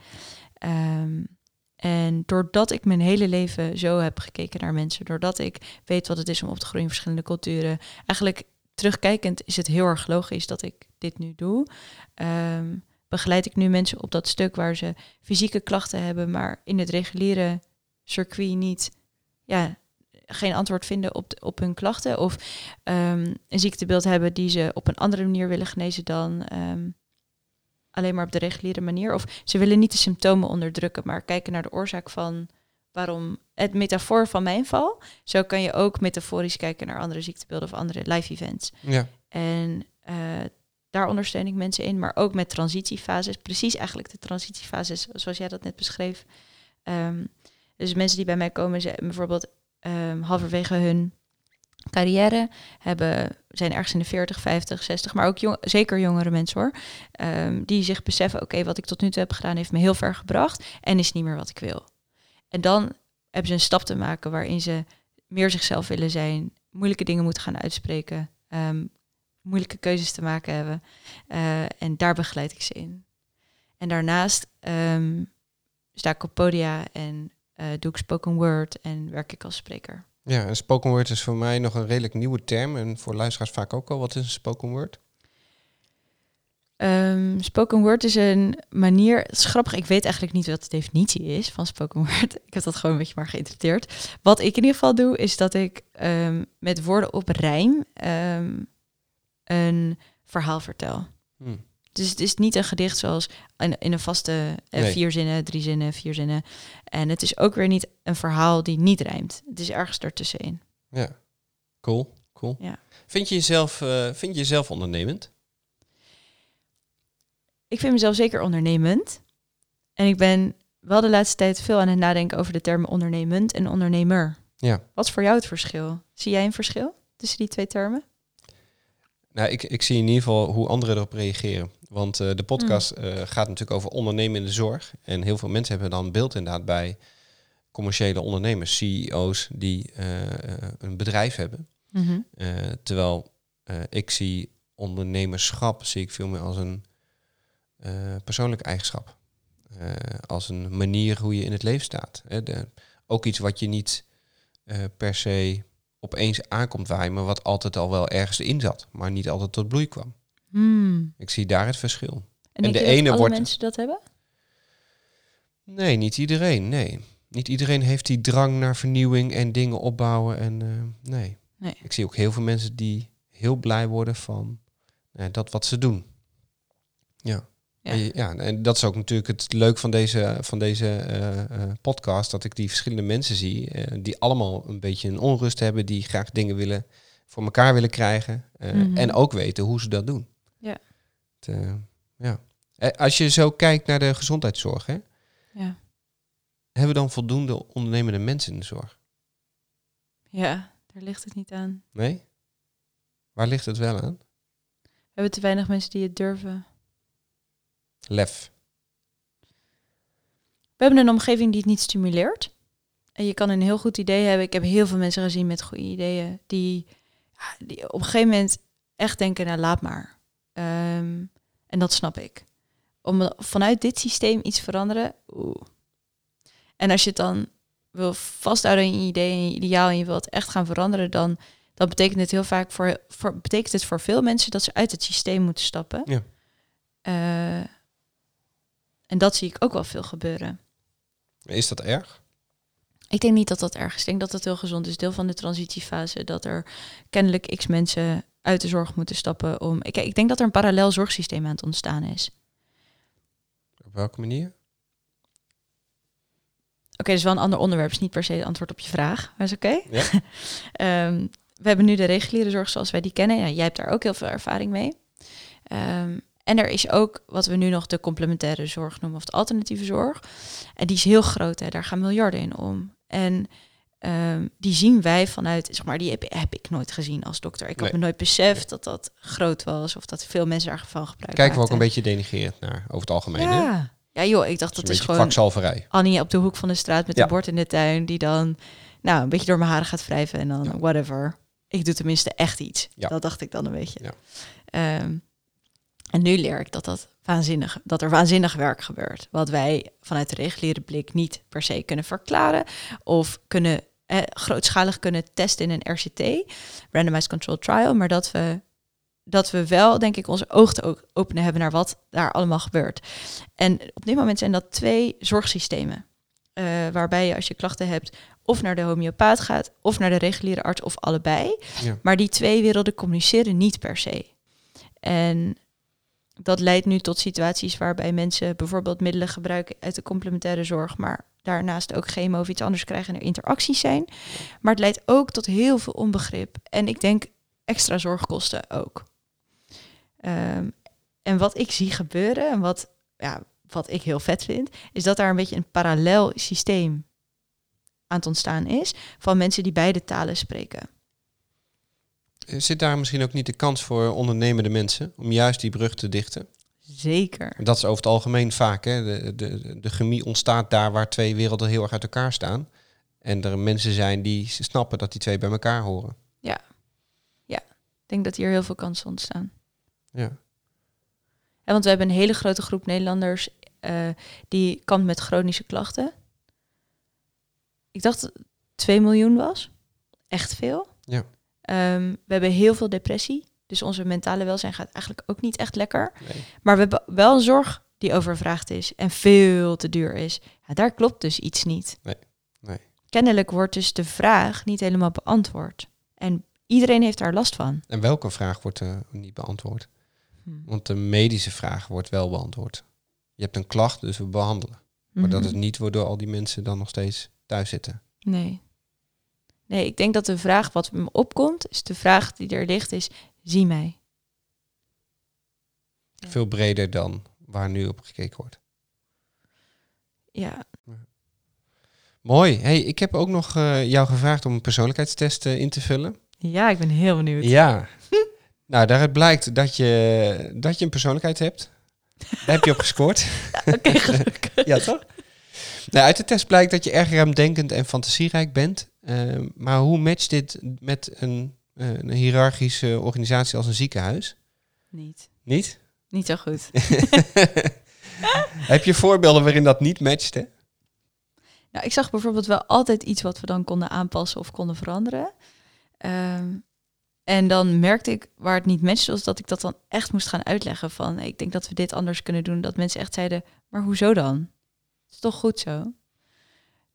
Um, en doordat ik mijn hele leven zo heb gekeken naar mensen, doordat ik weet wat het is om op te groeien in verschillende culturen, eigenlijk terugkijkend is het heel erg logisch dat ik dit nu doe. Um, begeleid ik nu mensen op dat stuk waar ze fysieke klachten hebben, maar in het reguliere circuit niet ja, geen antwoord vinden op, op hun klachten. Of um, een ziektebeeld hebben die ze op een andere manier willen genezen dan ehm, alleen maar op de reguliere manier. Of ze willen niet de symptomen onderdrukken, maar kijken naar de oorzaak van waarom het metafoor van mijn val. Zo kan je ook metaforisch kijken naar andere ziektebeelden of andere live events. Ja. En uh, daar ondersteun ik mensen in, maar ook met transitiefases. Precies eigenlijk de transitiefases zoals jij dat net beschreef. Um, dus mensen die bij mij komen, ze, bijvoorbeeld um, halverwege hun carrière hebben, zijn ergens in de 40, 50, 60, maar ook jong, zeker jongere mensen hoor, um, die zich beseffen, oké, wat ik tot nu toe heb gedaan heeft me heel ver gebracht en is niet meer wat ik wil. En dan hebben ze een stap te maken waarin ze meer zichzelf willen zijn, moeilijke dingen moeten gaan uitspreken, um, moeilijke keuzes te maken hebben. Uh, en daar begeleid ik ze in. En daarnaast sta ik op podia en uh, doe ik spoken word en werk ik als spreker. Ja, en spoken word is voor mij nog een redelijk nieuwe term en voor luisteraars vaak ook al. Wat is een spoken word? Um, spoken word is een manier, het is grappig, ik weet eigenlijk niet wat de definitie is van spoken word. Ik heb dat gewoon een beetje maar geïnterpreteerd. Wat ik in ieder geval doe, is dat ik um, met woorden op rijm um, een verhaal vertel. Hmm. Dus het is niet een gedicht zoals in, in een vaste eh, vier zinnen, drie zinnen, vier zinnen. En het is ook weer niet een verhaal die niet rijmt. Het is ergens ertussenin. Ja, cool, cool. Ja. Vind, je jezelf, uh, vind je jezelf ondernemend? Ik vind mezelf zeker ondernemend. En ik ben wel de laatste tijd veel aan het nadenken over de termen ondernemend en ondernemer. Ja. Wat is voor jou het verschil? Zie jij een verschil tussen die twee termen? Nou, ik, ik zie in ieder geval hoe anderen erop reageren. Want eh, de podcast eh, gaat natuurlijk over ondernemen in de zorg. En heel veel mensen hebben dan beeld inderdaad bij commerciële ondernemers, CEO's die eh, een bedrijf hebben. Eh, terwijl ik zie ondernemerschap zie ik veel meer als een persoonlijke eigenschap. Als een manier hoe je in het leven staat. Hè. De, ook iets wat je niet per se opeens aankomt waaien, maar wat altijd al wel ergens in zat, maar niet altijd tot bloei kwam. Hmm. Ik zie daar het verschil. En, de ene alle wordt- mensen dat hebben? Nee, niet iedereen. Nee. Niet iedereen heeft die drang naar vernieuwing en dingen opbouwen. En eh, nee. Nee. Ik zie ook heel veel mensen die heel blij worden van eh, dat wat ze doen. Ja. Ja. Ja, en dat is ook natuurlijk het leuk van deze, van deze eh, eh, podcast. Dat ik die verschillende mensen zie. eh, die allemaal een beetje een onrust hebben. Die graag dingen willen voor elkaar willen krijgen. Mhm. En ook weten hoe ze dat doen. Ja. Het, ja. Als je zo kijkt naar de gezondheidszorg. Hè, Ja. hebben we dan voldoende ondernemende mensen in de zorg? ja, daar ligt het niet aan. Nee? Waar ligt het wel aan? We hebben te weinig mensen die het durven. Lef. We hebben een omgeving die het niet stimuleert. En je kan een heel goed idee hebben. Ik heb heel veel mensen gezien met goede ideeën. Die, die op een gegeven moment echt denken, nou laat maar. Ehm, en dat snap ik. Om vanuit dit systeem iets te veranderen. Oeh. En als je het dan wil vasthouden in je idee en je ideaal en je wilt echt gaan veranderen, dan, dan betekent het heel vaak voor, voor betekent het voor veel mensen dat ze uit het systeem moeten stappen. Ja. Eh, en dat zie ik ook wel veel gebeuren. Is dat erg? Ik denk niet dat dat erg is. Ik denk dat dat heel gezond is. Deel van de transitiefase. Dat er kennelijk x mensen uit de zorg moeten stappen om. Ik, ik denk dat er een parallel zorgsysteem aan het ontstaan is. Op welke manier? Oké, dat is wel een ander onderwerp. is niet per se het antwoord op je vraag. Maar is oké. Ja. Ehm, we hebben nu de reguliere zorg zoals wij die kennen. Ja, jij hebt daar ook heel veel ervaring mee. Ehm, en er is ook wat we nu nog de complementaire zorg noemen of de alternatieve zorg. En die is heel groot, hè. daar gaan miljarden in om. En ehm, die zien wij vanuit, zeg maar, die heb, heb ik nooit gezien als dokter. Ik had Nee. me nooit beseft dat dat groot was of dat veel mensen daarvan gebruik Kijken we ook een beetje denigrerend naar, over het algemeen. Hè? Ja. ja, joh, ik dacht Dat is dat is gewoon. Annie op de hoek van de straat met Ja. een bord in de tuin, die dan nou, een beetje door mijn haren gaat wrijven en dan whatever. Ik doe tenminste echt iets. Ja. Dat dacht ik dan een beetje. Ja. En nu leer ik dat, dat, waanzinnig, dat er waanzinnig werk gebeurt. Wat wij vanuit de reguliere blik niet per se kunnen verklaren. Of kunnen eh, grootschalig kunnen testen in een RCT, Randomized Controlled Trial. Maar dat we, dat we wel, denk ik, onze ogen te openen hebben naar wat daar allemaal gebeurt. En op dit moment zijn dat twee zorgsystemen. eh, waarbij je als je klachten hebt of naar de homeopaat gaat of naar de reguliere arts of allebei. Ja. Maar die twee werelden communiceren niet per se. En dat leidt nu tot situaties waarbij mensen bijvoorbeeld middelen gebruiken uit de complementaire zorg, maar daarnaast ook chemo of iets anders krijgen en er interacties zijn. Maar het leidt ook tot heel veel onbegrip. En ik denk extra zorgkosten ook. Ehm, en wat ik zie gebeuren en wat, ja, wat ik heel vet vind, is dat daar een beetje een parallel systeem aan het ontstaan is van mensen die beide talen spreken. Zit daar misschien ook niet de kans voor ondernemende mensen om juist die brug te dichten? Zeker. Dat is over het algemeen vaak. Hè? De, de, de chemie ontstaat daar waar twee werelden heel erg uit elkaar staan. En er mensen zijn die snappen dat die twee bij elkaar horen. Ik denk dat hier heel veel kansen ontstaan. Ja. Ja, want we hebben een hele grote groep Nederlanders eh, die kampt met chronische klachten. Ik dacht dat het 2 miljoen was. Echt veel. Ja. Ehm, we hebben heel veel depressie. Dus onze mentale welzijn gaat eigenlijk ook niet echt lekker. Nee. Maar we hebben wel een zorg die overvraagd is en veel te duur is. Ja, daar klopt dus iets niet. Nee, nee. Kennelijk wordt dus de vraag niet helemaal beantwoord. En iedereen heeft daar last van. En welke vraag wordt er niet beantwoord? Hm. Want de medische vraag wordt wel beantwoord. Je hebt een klacht, dus we behandelen. Maar dat is Mhm. niet waardoor al die mensen dan nog steeds thuis zitten. Nee. Nee, ik denk dat de vraag wat me opkomt, is de vraag die er ligt, is zie mij. Veel breder dan waar nu op gekeken wordt. Ja, Mooi. Hey, ik heb ook nog eh, jou gevraagd om een persoonlijkheidstest eh, in te vullen. Ja, ik ben heel benieuwd. Ja. nou, daaruit blijkt dat je, dat je een persoonlijkheid hebt. Daar heb je op gescoord. Oké, gelukkig. ja, toch? Nou, uit de test blijkt dat je erg ruimdenkend en fantasierijk bent. Ehm, maar hoe matcht dit met een, eh, een hiërarchische organisatie als een ziekenhuis? Niet. Niet? Niet zo goed. Heb je voorbeelden waarin dat niet matcht? Hè? Nou, ik zag bijvoorbeeld wel altijd iets wat we dan konden aanpassen of konden veranderen. Ehm, en dan merkte ik waar het niet matchte, was dat ik dat dan echt moest gaan uitleggen van ik denk dat we dit anders kunnen doen. Dat mensen echt zeiden, maar hoezo dan? Het is toch goed zo?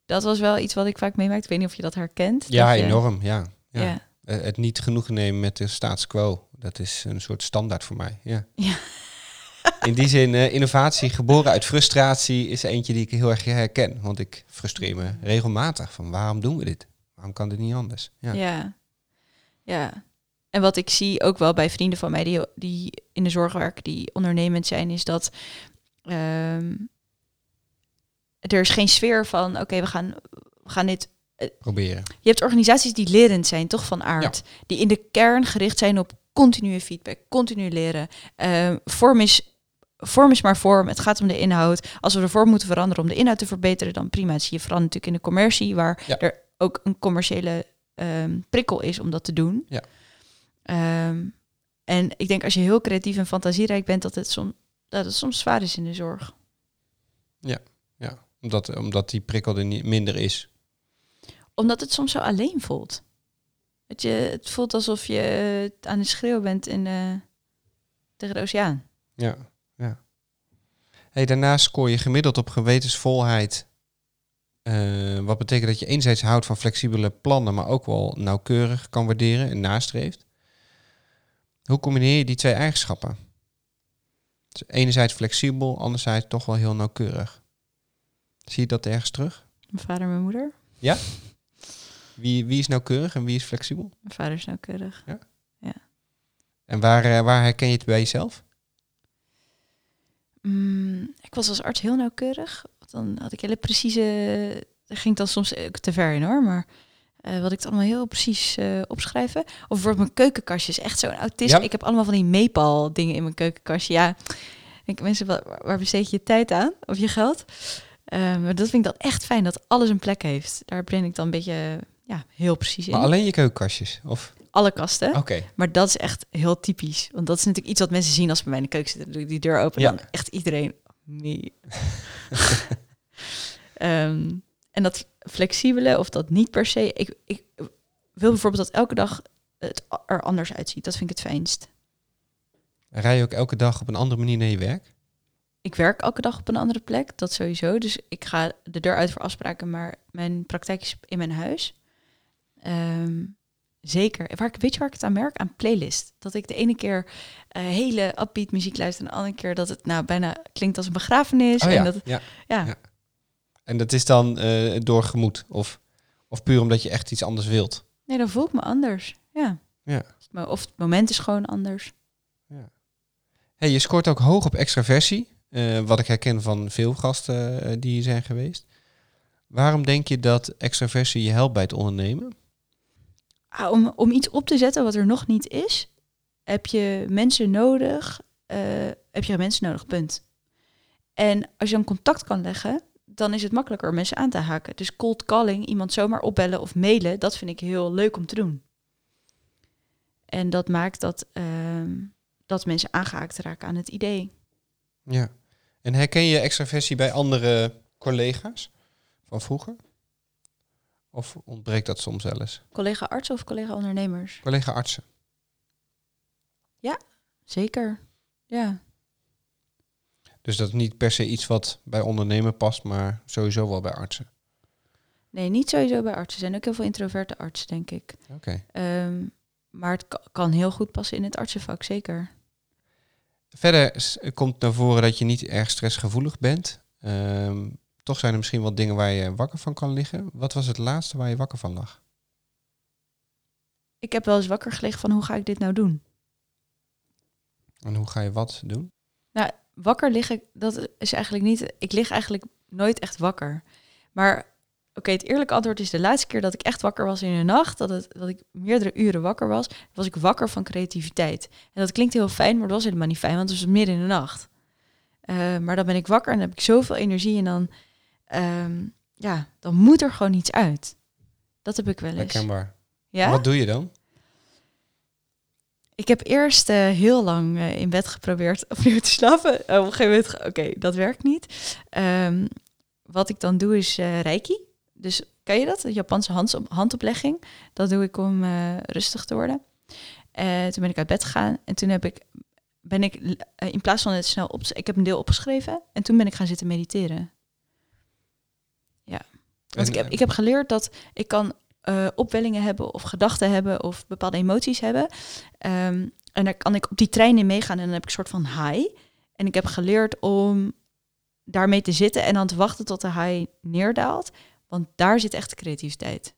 Dat was wel iets wat ik vaak meemaakte. Ik weet niet of je dat herkent. Ja, dat je- enorm. Ja. ja. Ja. Eh, Het niet genoegen nemen met de status quo. Dat is een soort standaard voor mij. Ja. Ja. In die zin, eh, innovatie geboren uit frustratie is eentje die ik heel erg herken. Want ik frustreer me regelmatig van waarom doen we dit? Waarom kan dit niet anders? Ja. Ja. ja. En wat ik zie ook wel bij vrienden van mij die, die in de zorg werken, die ondernemend zijn, is dat ehm, er is geen sfeer van, oké, we, gaan, we gaan dit... Proberen. Je hebt organisaties die lerend zijn, toch van aard. Die in de kern gericht zijn op continue feedback, continu leren. Ehm, vorm, is, vorm is maar vorm, het gaat om de inhoud. Als we de vorm moeten veranderen om de inhoud te verbeteren, dan prima. Dat zie je vooral natuurlijk in de commercie, waar Ja. er ook een commerciële ehm, prikkel is om dat te doen. Ja. Ehm, en ik denk als je heel creatief en fantasierijk bent, dat het, som, dat het soms zwaar is in de zorg. Ja. Omdat, omdat die prikkel er niet minder is. Omdat het soms zo alleen voelt. Het, je, het voelt alsof je aan het schreeuwen bent in, eh, tegen de oceaan. Ja. ja. Hey, daarnaast scoor je gemiddeld op gewetensvolheid. Eh, wat betekent dat je enerzijds houdt van flexibele plannen, maar ook wel nauwkeurig kan waarderen en nastreeft. Hoe combineer je die twee eigenschappen? Dus enerzijds flexibel, anderzijds toch wel heel nauwkeurig. Zie je dat ergens terug? Mijn vader en mijn moeder. Wie, wie is nauwkeurig en wie is flexibel? Mijn vader is nauwkeurig. En waar, eh, waar herken je het bij jezelf? Mm, ik was als arts heel nauwkeurig. Dan had ik hele precieze... Dat ging dan soms ook te ver in hoor, maar... eh, wat ik het allemaal heel precies eh, opschrijven. Of bijvoorbeeld mijn keukenkastje is echt zo'n autisme. Ja. Ik heb allemaal van die meepal dingen in mijn keukenkastje. Ja, ik, mensen, waar, waar besteed je je tijd aan? Of je geld? Maar dat vind ik dan echt fijn, dat alles een plek heeft. Daar ben ik dan een beetje ja, heel precies in. Maar alleen je keukenkastjes? Of? Alle kasten. Oké. Maar dat is echt heel typisch. Want dat is natuurlijk iets wat mensen zien als ze bij mij in de keuken zitten. Doe ik die deur open Ja. en dan echt iedereen... Nee. Ehm, en dat flexibele of dat niet per se... Ik, ik wil bijvoorbeeld dat elke dag het er anders uitziet. Dat vind ik het fijnst. Rij je ook elke dag op een andere manier naar je werk? Ik werk elke dag op een andere plek, dat sowieso. Dus ik ga de deur uit voor afspraken, maar mijn praktijk is in mijn huis. Ehm, zeker. Waar ik, weet je waar ik het aan merk? Aan playlist. Dat ik de ene keer eh, hele upbeat muziek luister en de andere keer dat het nou bijna klinkt als een begrafenis. Oh en ja, dat, ja. ja. Ja. En dat is dan eh, door gemoed? Of, of puur omdat je echt iets anders wilt? Nee, dan voel ik me anders. Ja. Ja. Maar Of het moment is gewoon anders. Hey, je scoort ook hoog op extraversie, eh, wat ik herken van veel gasten eh, die hier zijn geweest. Waarom denk je dat extraversie je helpt bij het ondernemen? Ah, om, om iets op te zetten wat er nog niet is, heb je mensen nodig. eh, heb je mensen nodig, punt. En als je dan contact kan leggen, dan is het makkelijker om mensen aan te haken. Dus cold calling, iemand zomaar opbellen of mailen, dat vind ik heel leuk om te doen. En dat maakt dat, ehm, dat mensen aangehaakt raken aan het idee. Ja. En herken je extraversie bij andere collega's van vroeger? Of ontbreekt dat soms wel eens? Collega artsen of collega ondernemers? Collega artsen. Zeker. Ja. Dus dat is niet per se iets wat bij ondernemen past, maar sowieso wel bij artsen. Nee, niet sowieso bij artsen. Er zijn ook heel veel introverte artsen, denk ik. Oké. Ehm, maar het ka- kan heel goed passen in het artsenvak, zeker. Verder komt naar voren dat je niet erg stressgevoelig bent. Ehm, toch zijn er misschien wel dingen waar je wakker van kan liggen. Wat was het laatste waar je wakker van lag? Ik heb wel eens wakker gelegen van hoe ga ik dit nou doen? En hoe ga je wat doen? Nou, wakker liggen, dat is eigenlijk niet. Ik lig eigenlijk nooit echt wakker. Maar Oké, het eerlijke antwoord is de laatste keer dat ik echt wakker was in de nacht, dat, het, dat ik meerdere uren wakker was, was ik wakker van creativiteit. En dat klinkt heel fijn, maar dat was helemaal niet fijn, want het was midden in de nacht. Eh, maar dan ben ik wakker en dan heb ik zoveel energie en dan, ehm, ja, dan moet er gewoon iets uit. Dat heb ik wel eens. Herkenbaar. Ja? Wat doe je dan? Ik heb eerst eh, heel lang eh, in bed geprobeerd opnieuw te slapen. op een gegeven moment, oké, dat werkt niet. Ehm, wat ik dan doe is reiki. Dus kan je dat? De Japanse handsop- handoplegging. Dat doe ik om eh, rustig te worden. Eh, toen ben ik uit bed gegaan en toen heb ik, ben ik eh, in plaats van het snel op, ik heb een deel opgeschreven en toen ben ik gaan zitten mediteren. Ja, want En, ik heb, ik heb geleerd dat ik kan opwellingen hebben of gedachten hebben of bepaalde emoties hebben. Ehm, en daar kan ik op die trein in meegaan en dan heb ik een soort van high. En ik heb geleerd om daarmee te zitten en dan te wachten tot de high neerdaalt. Want daar zit echt de creativiteit.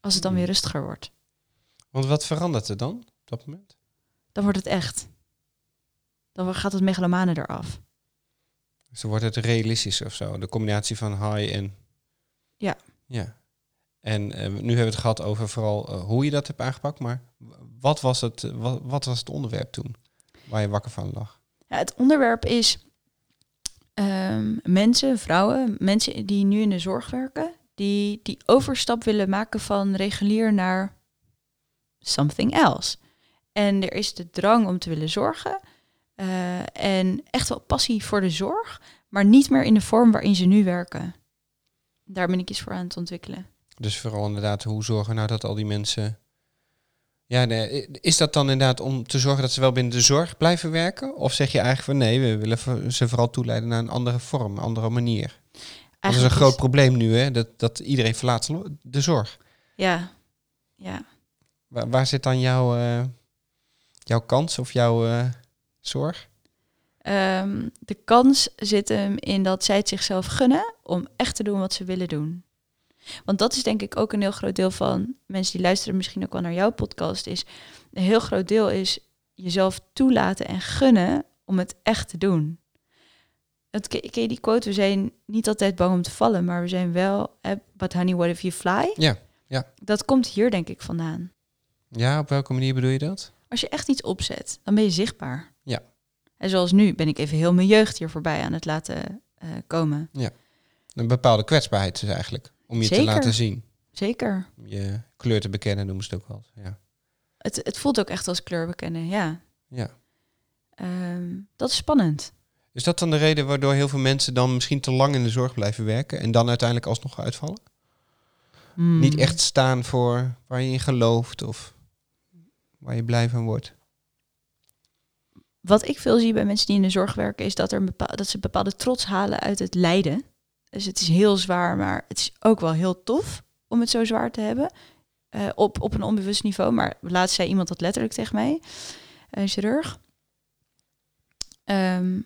Als het dan weer rustiger wordt, Want wat verandert er dan op dat moment? dan wordt het echt. Dan gaat het megalomane eraf. Dus dan wordt het realistisch of zo. De combinatie van high en... Ja. Ja. En eh, nu hebben we het gehad over vooral eh, hoe je dat hebt aangepakt. Maar wat was, het, wat, wat was het onderwerp toen? Waar je wakker van lag? Ja, het onderwerp is ehm, mensen, vrouwen, mensen die nu in de zorg werken, die die overstap willen maken van regulier naar something else. En er is de drang om te willen zorgen eh, en echt wel passie voor de zorg, maar niet meer in de vorm waarin ze nu werken. Daar ben ik iets voor aan het ontwikkelen. Dus vooral inderdaad, hoe zorgen we nou dat al die mensen... Ja, nee, is dat dan inderdaad om te zorgen dat ze wel binnen de zorg blijven werken? Of zeg je eigenlijk van nee, we willen ze vooral toeleiden naar een andere vorm, een andere manier? Dat is een groot probleem nu, hè? Dat, dat iedereen verlaat de zorg. Ja, ja. Waar, waar zit dan jouw, eh, jouw kans of jouw eh, zorg? Ehm, de kans zit hem in dat zij het zichzelf gunnen om echt te doen wat ze willen doen. Want dat is denk ik ook een heel groot deel van mensen die luisteren misschien ook wel naar jouw podcast. Is een heel groot deel is jezelf toelaten en gunnen om het echt te doen. Het, ken je die quote? We zijn niet altijd bang om te vallen, maar we zijn wel. But honey, what if you fly? Ja, ja. Dat komt hier denk ik vandaan. Ja, op welke manier bedoel je dat? Als je echt iets opzet, dan ben je zichtbaar. Ja. En zoals nu ben ik even heel mijn jeugd hier voorbij aan het laten eh, komen. Een bepaalde kwetsbaarheid dus eigenlijk. Om je te laten zien. Zeker. Om je kleur te bekennen, noemen ze het ook wel. Ja. Het, het voelt ook echt als kleur bekennen, ja. ja. Ehm, dat is spannend. Is dat dan de reden waardoor heel veel mensen dan misschien te lang in de zorg blijven werken en dan uiteindelijk alsnog uitvallen? Hmm. Niet echt staan voor waar je in gelooft of waar je blij van wordt. Wat ik veel zie bij mensen die in de zorg werken, is dat, er bepaal, dat ze bepaalde trots halen uit het lijden. Dus het is heel zwaar, maar het is ook wel heel tof om het zo zwaar te hebben. eh, op, op een onbewust niveau. Maar laatst zei iemand dat letterlijk tegen mij, een chirurg. Ehm,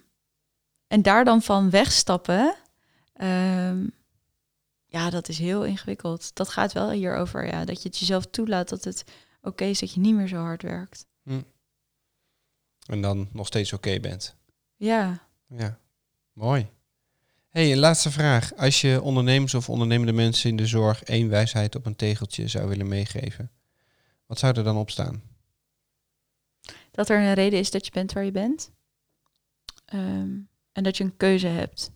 en daar dan van wegstappen, ehm, ja, dat is heel ingewikkeld. Dat gaat wel hierover, ja, dat je het jezelf toelaat dat het oké is dat je niet meer zo hard werkt. En dan nog steeds oké bent. Ja. Ja, mooi. Hey, een laatste vraag. Als je ondernemers of ondernemende mensen in de zorg één wijsheid op een tegeltje zou willen meegeven, wat zou er dan op staan? Dat er een reden is dat je bent waar je bent. Ehm, en dat je een keuze hebt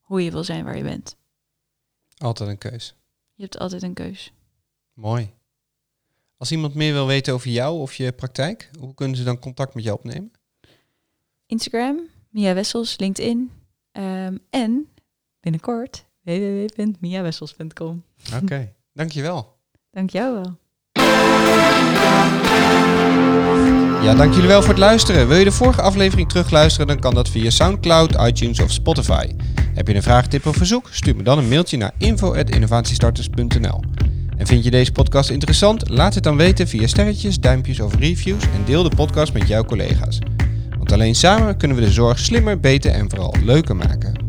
hoe je wil zijn waar je bent. Altijd een keus. Je hebt altijd een keus. Mooi. Als iemand meer wil weten over jou of je praktijk, hoe kunnen ze dan contact met jou opnemen? Instagram, Mia Wessels, LinkedIn. Ehm, en binnenkort www.miawessels.com. Oké, dankjewel. Dank jou wel. Ja, dank jullie wel voor het luisteren. Wil je de vorige aflevering terugluisteren, dan kan dat via Soundcloud, iTunes of Spotify. Heb je een vraag, tip of verzoek? Stuur me dan een mailtje naar info.innovatiestarters.nl. En vind je deze podcast interessant? Laat het dan weten via sterretjes, duimpjes of reviews en deel de podcast met jouw collega's. Alleen samen kunnen we de zorg slimmer, beter en vooral leuker maken.